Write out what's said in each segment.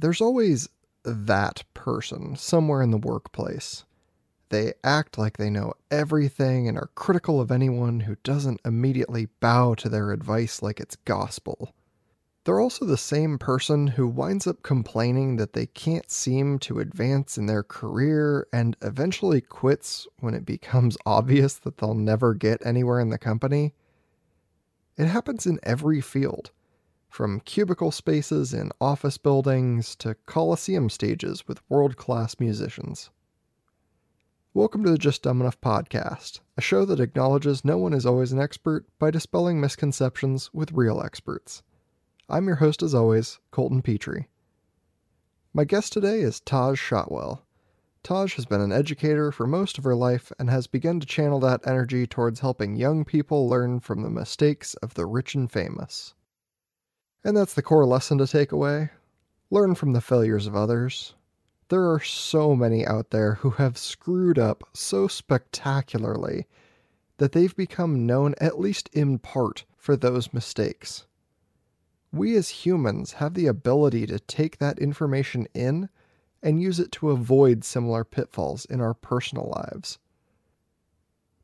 There's always that person somewhere in the workplace. They act like they know everything and are critical of anyone who doesn't immediately bow to their advice like it's gospel. They're also the same person who winds up complaining that they can't seem to advance in their career and eventually quits when it becomes obvious that they'll never get anywhere in the company. It happens in every field, from cubicle spaces in office buildings to coliseum stages with world class musicians. Welcome to the Just Dumb Enough podcast, a show that acknowledges no one is always an expert by dispelling misconceptions with real experts. I'm your host, as always, Colton Petrie. My guest today is Taj Shotwell. Taj has been an educator for most of her life and has begun to channel that energy towards helping young people learn from the mistakes of the rich and famous. And that's the core lesson to take away learn from the failures of others. There are so many out there who have screwed up so spectacularly that they've become known, at least in part, for those mistakes we as humans have the ability to take that information in and use it to avoid similar pitfalls in our personal lives.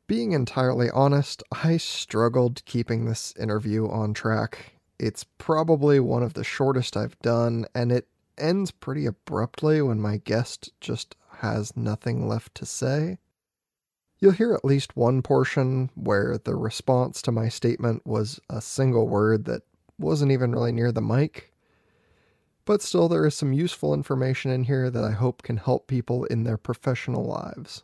Being entirely honest, I struggled keeping this interview on track. It's probably one of the shortest I've done, and it ends pretty abruptly when my guest just has nothing left to say. You'll hear at least one portion where the response to my statement was a single word that wasn't even really near the mic. But still, there is some useful information in here that I hope can help people in their professional lives.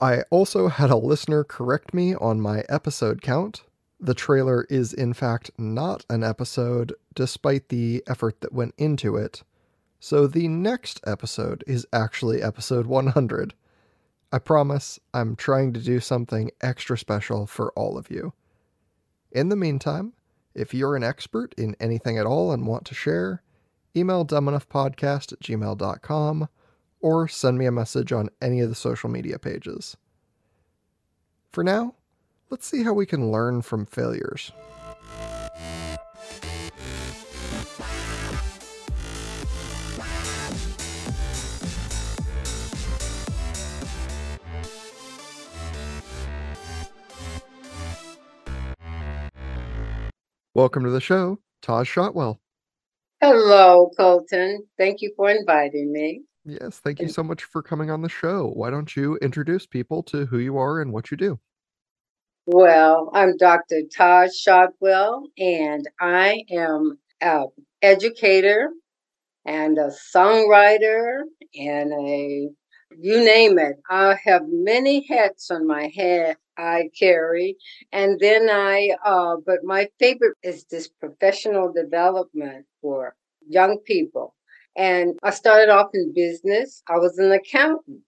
I also had a listener correct me on my episode count. The trailer is, in fact, not an episode, despite the effort that went into it. So the next episode is actually episode 100. I promise I'm trying to do something extra special for all of you. In the meantime, if you're an expert in anything at all and want to share, email dumbenoughpodcast at gmail.com or send me a message on any of the social media pages. For now, let's see how we can learn from failures. Welcome to the show, Taj Shotwell. Hello, Colton. Thank you for inviting me. Yes, thank you so much for coming on the show. Why don't you introduce people to who you are and what you do? Well, I'm Dr. Taj Shotwell, and I am an educator and a songwriter and a you name it. I have many hats on my head I carry. And then I, uh, but my favorite is this professional development for young people. And I started off in business. I was an accountant.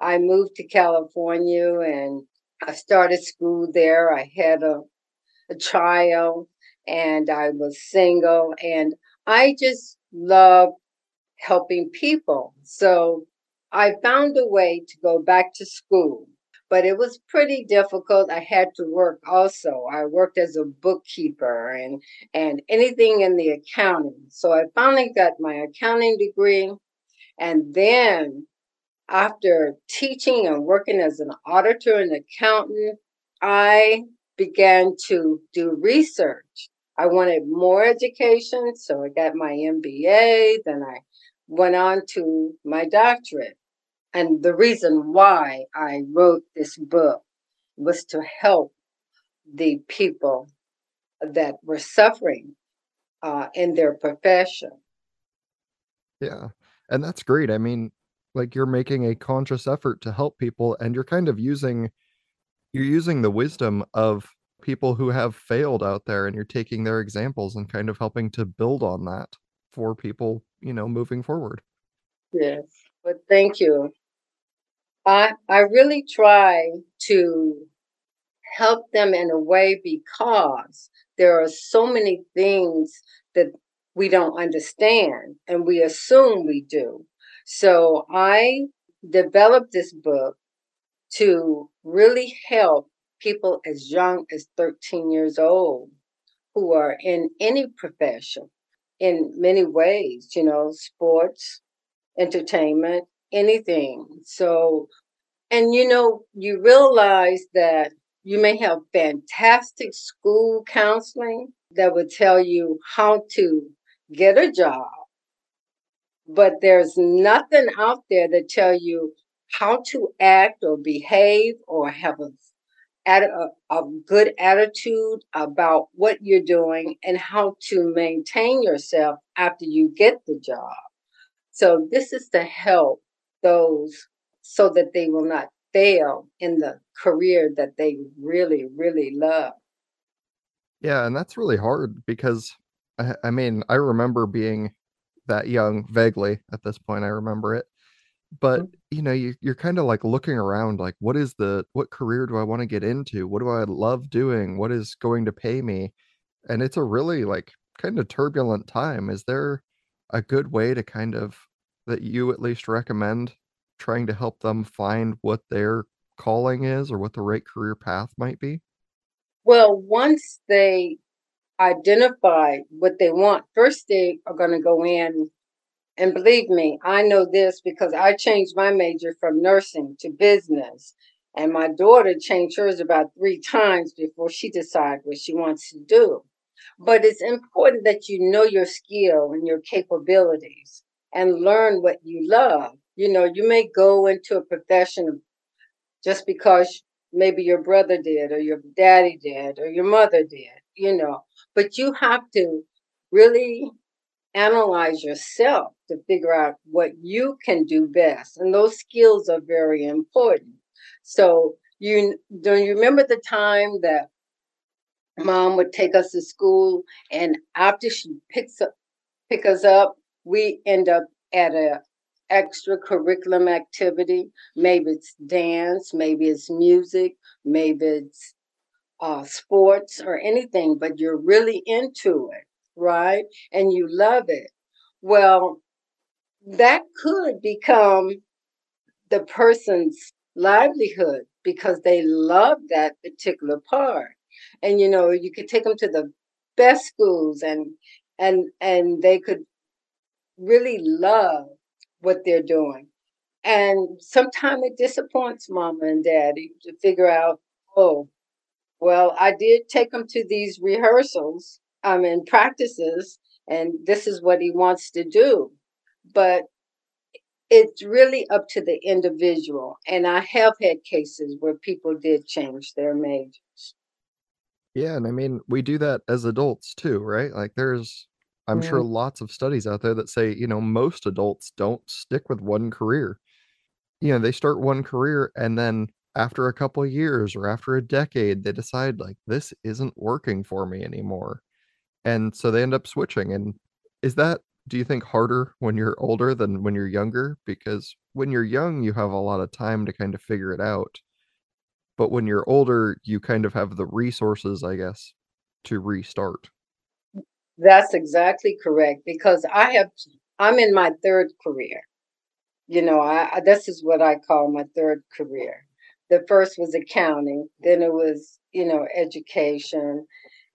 I moved to California and I started school there. I had a, a child and I was single and I just love helping people. So I found a way to go back to school but it was pretty difficult. I had to work also. I worked as a bookkeeper and and anything in the accounting. So I finally got my accounting degree and then after teaching and working as an auditor and accountant, I began to do research. I wanted more education, so I got my MBA, then I went on to my doctorate. And the reason why I wrote this book was to help the people that were suffering uh, in their profession. Yeah. And that's great. I mean, like you're making a conscious effort to help people and you're kind of using you're using the wisdom of people who have failed out there and you're taking their examples and kind of helping to build on that for people, you know, moving forward. Yes. But thank you. I I really try to help them in a way because there are so many things that we don't understand and we assume we do. So I developed this book to really help people as young as 13 years old who are in any profession. in many ways, you know, sports, entertainment, anything. So, and you know, you realize that you may have fantastic school counseling that would tell you how to get a job, but there's nothing out there that tell you how to act or behave or have a a, a good attitude about what you're doing and how to maintain yourself after you get the job. So this is to help those so that they will not fail in the career that they really, really love. Yeah, and that's really hard because I, I mean, I remember being that young vaguely at this point. I remember it. But mm. you know you, you're kind of like looking around like what is the what career do i want to get into? What do i love doing? What is going to pay me? And it's a really like kind of turbulent time. Is there a good way to kind of that you at least recommend trying to help them find what their calling is or what the right career path might be? Well once they identify what they want first they are going to go in and believe me, I know this because I changed my major from nursing to business. And my daughter changed hers about three times before she decided what she wants to do. But it's important that you know your skill and your capabilities and learn what you love. You know, you may go into a profession just because maybe your brother did, or your daddy did, or your mother did, you know, but you have to really analyze yourself to figure out what you can do best. And those skills are very important. So you do you remember the time that mom would take us to school and after she picks up pick us up, we end up at a extracurriculum activity. Maybe it's dance, maybe it's music, maybe it's uh, sports or anything, but you're really into it right? And you love it. Well, that could become the person's livelihood because they love that particular part. And you know, you could take them to the best schools and and and they could really love what they're doing. And sometimes it disappoints mama and daddy to figure out, oh, well, I did take them to these rehearsals um, I mean, practices, and this is what he wants to do. But it's really up to the individual. And I have had cases where people did change their majors. Yeah, and I mean, we do that as adults too, right? Like there's I'm sure mm-hmm. lots of studies out there that say, you know, most adults don't stick with one career. You know, they start one career and then after a couple years or after a decade, they decide like this isn't working for me anymore. And so they end up switching and is that do you think harder when you're older than when you're younger? Because when you're young you have a lot of time to kind of figure it out but when you're older you kind of have the resources i guess to restart. That's exactly correct because i have i'm in my third career. You know i this is what i call my third career the first was accounting then it was you know education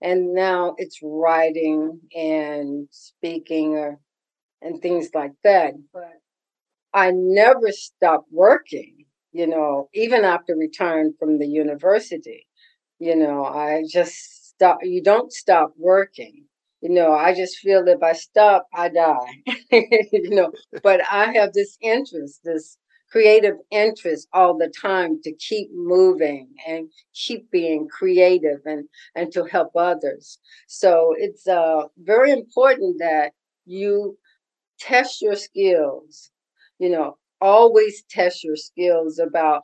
and now it's writing and speaking or and things like that. But i never stopped working you know even after return from the university. You know i just stop you don't stop working. You know i just feel that if i stop i die. You know but i have this interest this creative interest all the time to keep moving and keep being creative and and to help others. So it's uh, very important that you test your skills. You know always test your skills about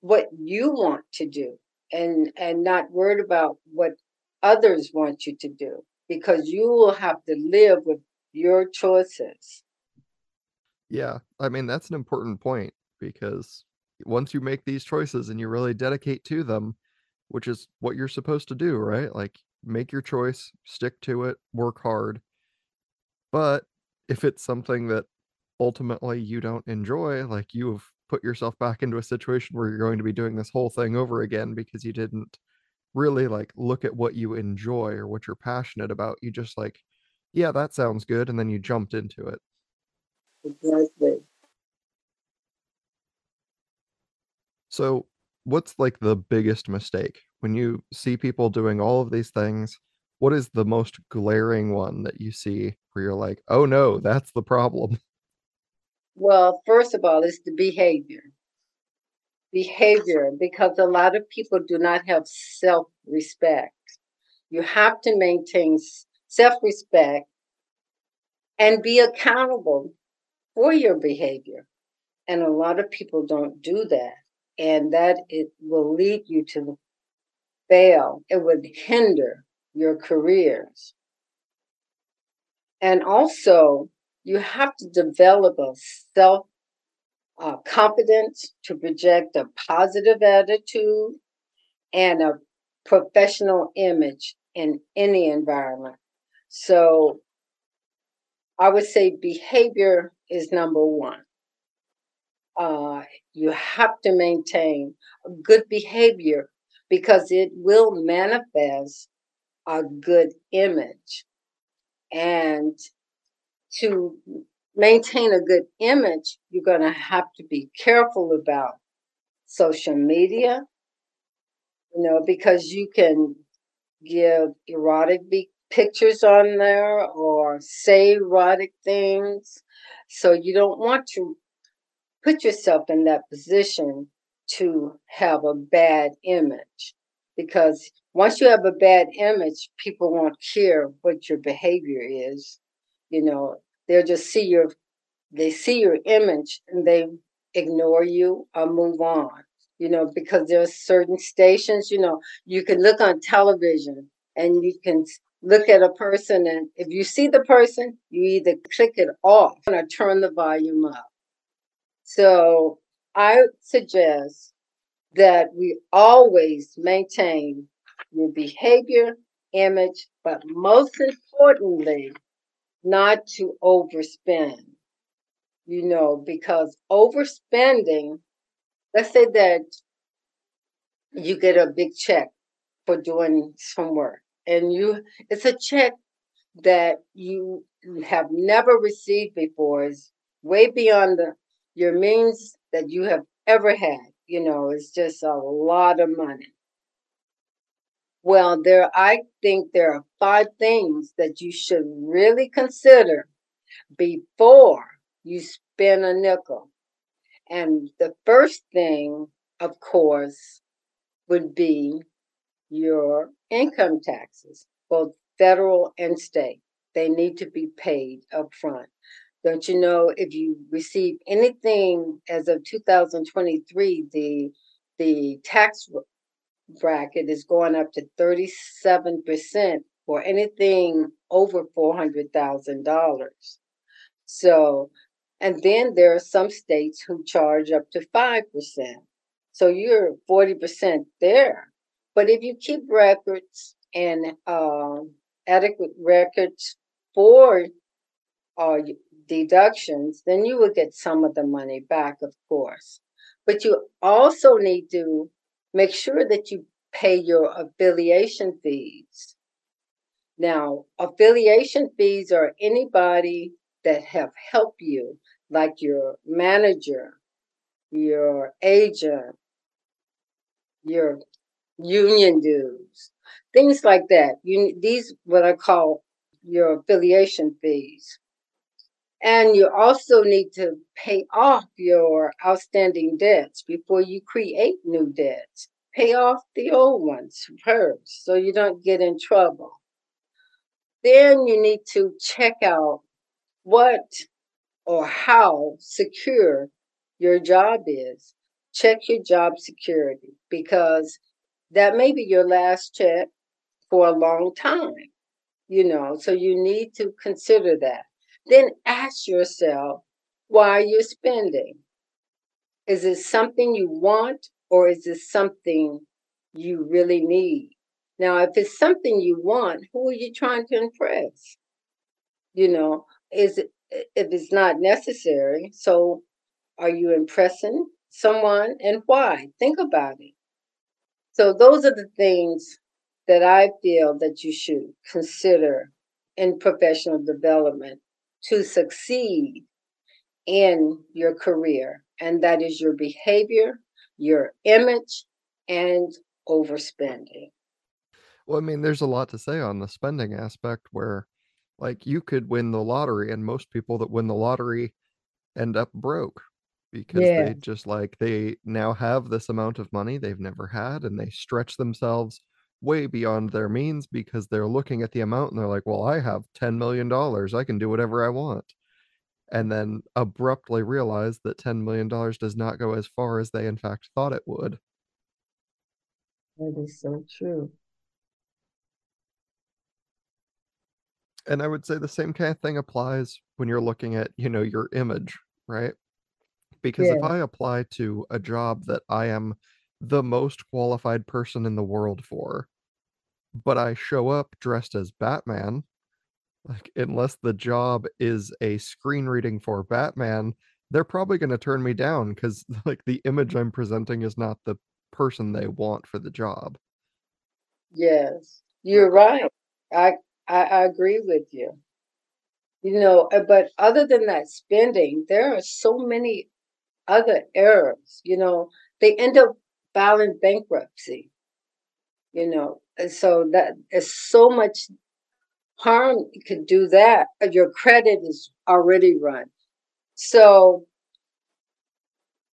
what you want to do and and not worried about what others want you to do because you will have to live with your choices yeah, I mean, that's an important point because once you make these choices and you really dedicate to them, which is what you're supposed to do, right? Like make your choice, stick to it, work hard. But if it's something that ultimately you don't enjoy, like you've put yourself back into a situation where you're going to be doing this whole thing over again because you didn't really like look at what you enjoy or what you're passionate about. You just like Yeah, that sounds good. And then you jumped into it. Exactly. So, what's like the biggest mistake when you see people doing all of these things? What is the most glaring one that you see where you're like, oh no, that's the problem? Well, first of all, it's the behavior. Behavior, because a lot of people do not have self respect. You have to maintain self respect and be accountable for your behavior. And a lot of people don't do that. And that it will lead you to fail. It would hinder your careers. And also, you have to develop a self uh, confidence to project a positive attitude and a professional image in any environment. So I would say behavior is number one. Uh, you have to maintain good behavior because it will manifest a good image. And to maintain a good image, you're going to have to be careful about social media, you know, because you can give erotic pictures on there or say erotic things. So you don't want to put yourself in that position to have a bad image because once you have a bad image, people won't care what your behavior is. You know, they'll just see your they see your image and they ignore you or move on. You know, because there's certain stations, you know, you can look on television and you can look at a person and if you see the person, you either click it off or turn the volume up. So I suggest that we always maintain your behavior, image, but most importantly, not to overspend. You know, because overspending, let's say that you get a big check for doing some work and you it's a check that you have never received before is way beyond the, your means that you have ever had you know it's just a lot of money well, there I think there are five things that you should really consider before you spend a nickel. And the first thing, of course, would be your income taxes, both federal and state. They need to be paid up front. Don't you know if you receive anything as of 2023, the the tax bracket is going up to 37% for anything over $400,000. So, and then there are some states who charge up to 5%. So you're 40% there. But if you keep records and uh, adequate records for uh, deductions, then you will get some of the money back, of course. But you also need to make sure that you pay your affiliation fees. Now, affiliation fees are anybody that have helped you, like your manager, your agent, your union dues, things like that. You these what I call your affiliation fees. And you also need to pay off your outstanding debts before you create new debts. Pay off the old ones first so you don't get in trouble. Then you need to check out what or how secure your job is. Check your job security because that may be your last check for a long time, you know, so you need to consider that. Then ask yourself why you're spending. Is it something you want or is it something you really need? Now, if it's something you want, who are you trying to impress? You know, is it if it's not necessary, so are you impressing someone and why? Think about it. So those are the things that I feel that you should consider in professional development to succeed in your career, and that is your behavior, your image, and overspending. Well, I mean, there's a lot to say on the spending aspect where, like, you could win the lottery, and most people that win the lottery end up broke because they just like they now have this amount of money they've never had and they stretch themselves way beyond their means because they're looking at the amount and they're like, well, I have 10 million. dollars. I can do whatever I want. And then abruptly realize that $10 million does not go as far as they in fact thought it would. That is so true. And I would say the same kind of thing applies when you're looking at, you know, your image, right? Because if I apply to a job that I am the most qualified person in the world for, but I show up dressed as Batman, like unless the job is a screen reading for Batman, they're probably going to turn me down cuz like the image I'm presenting is not the person they want for the job. Yes. You're right. I, I I agree with you. You know, uh, but other than that spending, there are so many other errors. You know, they end up filing bankruptcy. You know, and so that is so much harm you could do that. Your credit is already run. So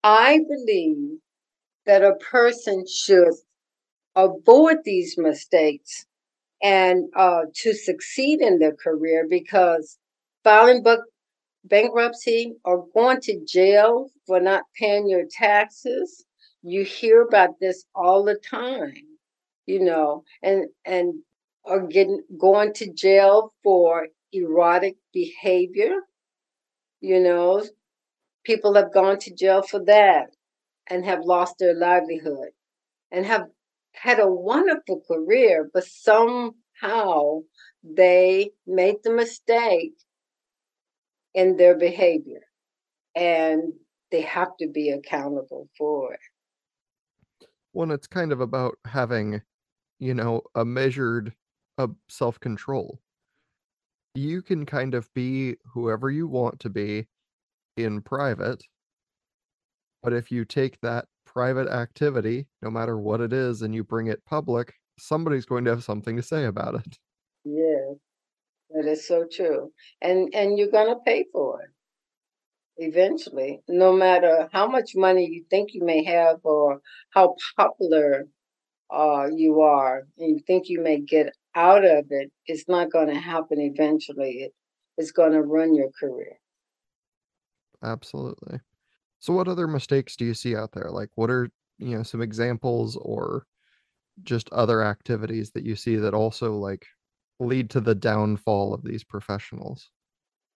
I believe that a person should avoid these mistakes and uh, to succeed in their career because filing book bankruptcy or going to jail for not paying your taxes you hear about this all the time you know and and or getting going to jail for erotic behavior you know. People have gone to jail for that and have lost their livelihood and have had a wonderful career, but somehow they made the mistake in their behavior and they have to be accountable for it. When it's kind of about having, you know, a measured uh, self-control. You can kind of be whoever you want to be in private, but if you take that private activity, no matter what it is, and you bring it public, somebody's going to have something to say about it. Yes, that is so true. And and you're gonna pay for it eventually, no matter how much money you think you may have or how popular uh, you are and you think you may get out of it, it's not going to happen eventually. It, it's going to run your career. Absolutely. So what other mistakes do you see out there? Like what are, you know, some examples or just other activities that you see that also like lead to the downfall of these professionals?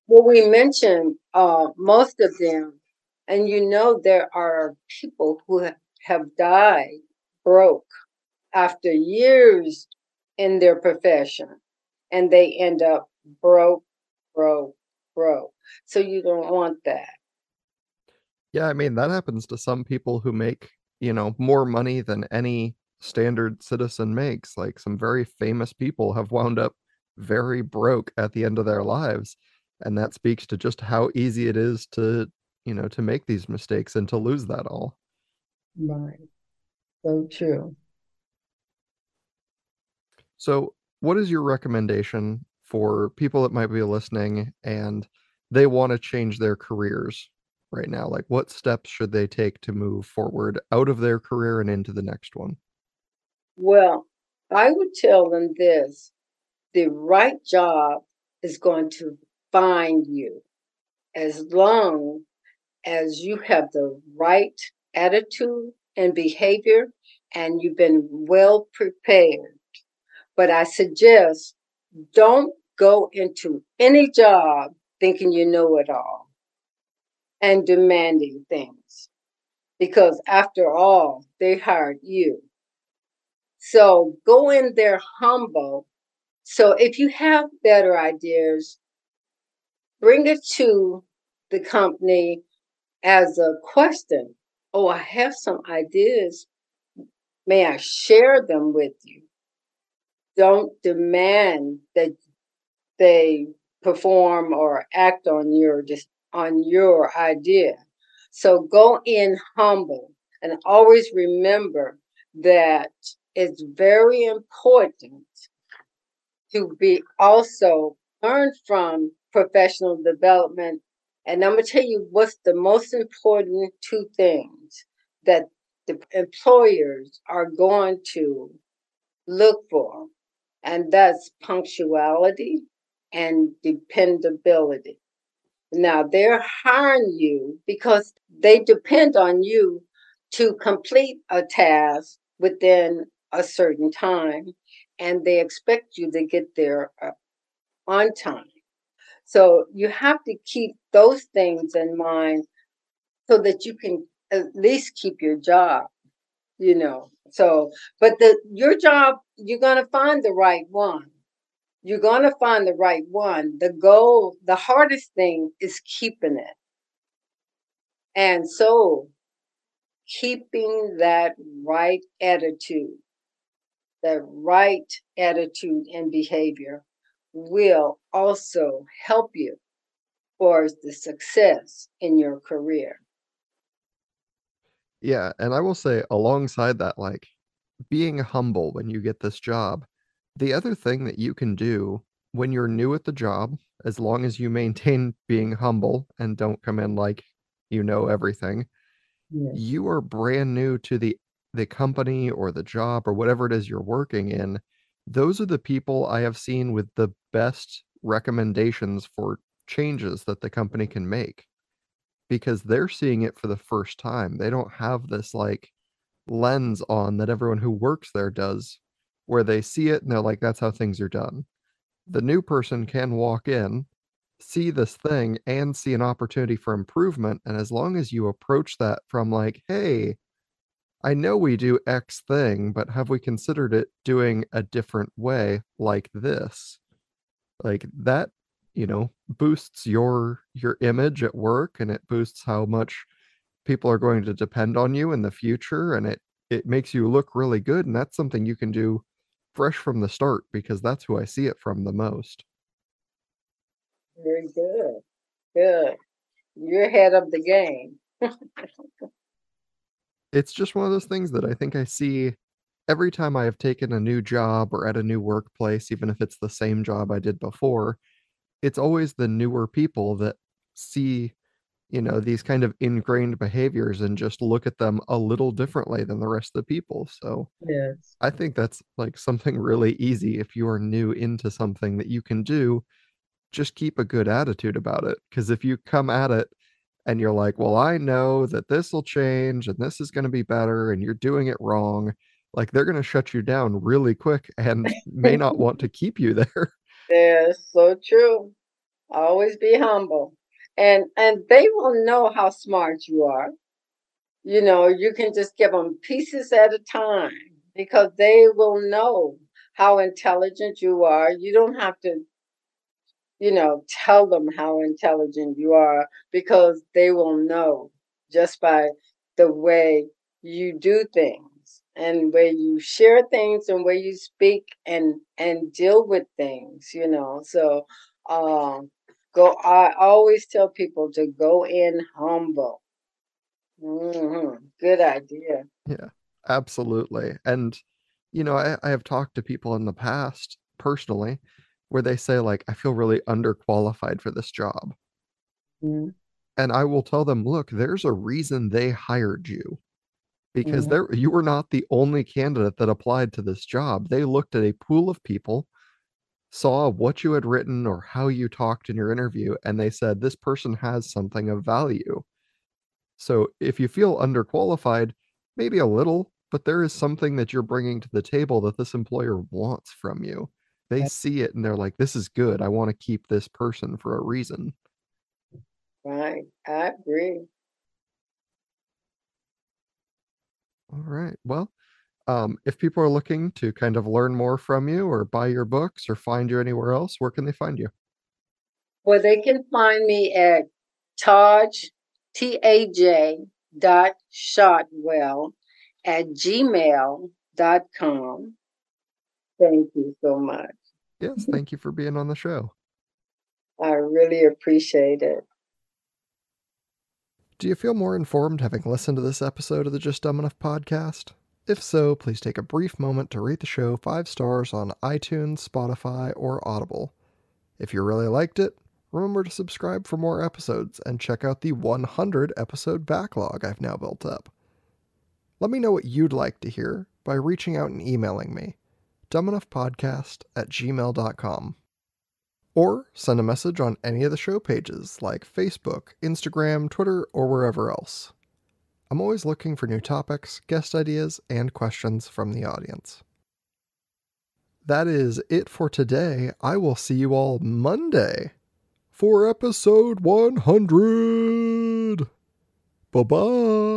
Well, we mentioned uh, most of them, and you know there are people who ha- have died broke after years in their profession, and they end up broke, broke, broke. So you don't want that. Yeah, I mean, that happens to some people who make, you know, more money than any standard citizen makes. Like some very famous people have wound up very broke at the end of their lives. And that speaks to just how easy it is to, you know, to make these mistakes and to lose that all. Right. So true. So, what is your recommendation for people that might be listening and they want to change their careers right now? Like, what steps should they take to move forward out of their career and into the next one? Well, I would tell them this the right job is going to find you as long as you have the right attitude and behavior and you've been well prepared. But I suggest don't go into any job thinking you know it all and demanding things because after all, they hired you. So go in there humble. So if you have better ideas, bring it to the company as a question. Oh, I have some ideas. May I share them with you? Don't demand that they perform or act on your just on your idea. So go in humble and always remember that it's very important to be also learn from professional development. And I'm going to tell you what's the most important two things that the employers are going to look for, and that's punctuality and dependability. Now, they're hiring you because they depend on you to complete a task within a certain time, and they expect you to get there uh, on time. So you have to keep those things in mind so that you can at least keep your job, you know. So, but the your job, you're gonna find the right one. You're gonna find the right one. The goal, the hardest thing is keeping it. And so keeping that right attitude, the right attitude and behavior will also help you for the success in your career. Yeah, and I will say alongside that, like being humble when you get this job, the other thing that you can do when you're new at the job, as long as you maintain being humble and don't come in like you know everything, you are brand new to the the company or the job or whatever it is you're working in. Those are the people I have seen with the best recommendations for changes that the company can make because they're seeing it for the first time. They don't have this like lens on that everyone who works there does, where they see it and they're like, that's how things are done. The new person can walk in, see this thing, and see an opportunity for improvement. And as long as you approach that from like, hey, I know we do X thing, but have we considered it doing a different way like this? Like that, you know, boosts your your image at work and it boosts how much people are going to depend on you in the future and it it makes you look really good and that's something you can do fresh from the start because that's who I see it from the most. Very good. Good. You're ahead of the game. It's just one of those things that I think I see every time I have taken a new job or at a new workplace, even if it's the same job I did before, it's always the newer people that see, you know, these kind of ingrained behaviors and just look at them a little differently than the rest of the people. So Yes. I think that's like something really easy if you are new into something that you can do. Just keep a good attitude about it. Because if you come at it and you're like, well, I know that this will change and this is going to be better and you're doing it wrong, like they're going to shut you down really quick and may not want to keep you there. Yes, so true. Always be humble. And and they will know how smart you are. You know, you can just give them pieces at a time because they will know how intelligent you are. You don't have to, you know, tell them how intelligent you are because they will know just by the way you do things and where you share things and where you speak and and deal with things, you know. So um go I always tell people to go in humble. hmm Good idea. Yeah, absolutely. And, you know, I, I have talked to people in the past personally where they say, like, I feel really underqualified for this job. Mhm, And I will tell them, look, there's a reason they hired you because mhm, there you were not the only candidate that applied to this job. They looked at a pool of people, saw what you had written or how you talked in your interview, and they said, this person has something of value. So if you feel underqualified, maybe a little, but there is something that you're bringing to the table that this employer wants from you. They see it and they're like, this is good. I want to keep this person for a reason. Right. I agree. All right. Well, um, if people are looking to kind of learn more from you or buy your books or find you anywhere else, where can they find you? Well, they can find me at Taj T A J dot Shotwell at gmail dot com. Thank you so much. Yes, mm-hmm. thank you for being on the show. I really appreciate it. Do you feel more informed having listened to this episode of the Just Dumb Enough podcast? If so, please take a brief moment to rate the show five stars on iTunes, Spotify, or Audible. If you really liked it, remember to subscribe for more episodes and check out the 100 episode backlog I've now built up. Let me know what you'd like to hear by reaching out and emailing me, dumbenoughpodcast at gmail.com. Or send a message on any of the show pages like Facebook, Instagram, Twitter, or wherever else. I'm always looking for new topics, guest ideas, and questions from the audience. That is it for today. I will see you all Monday for episode 100. Bye bye.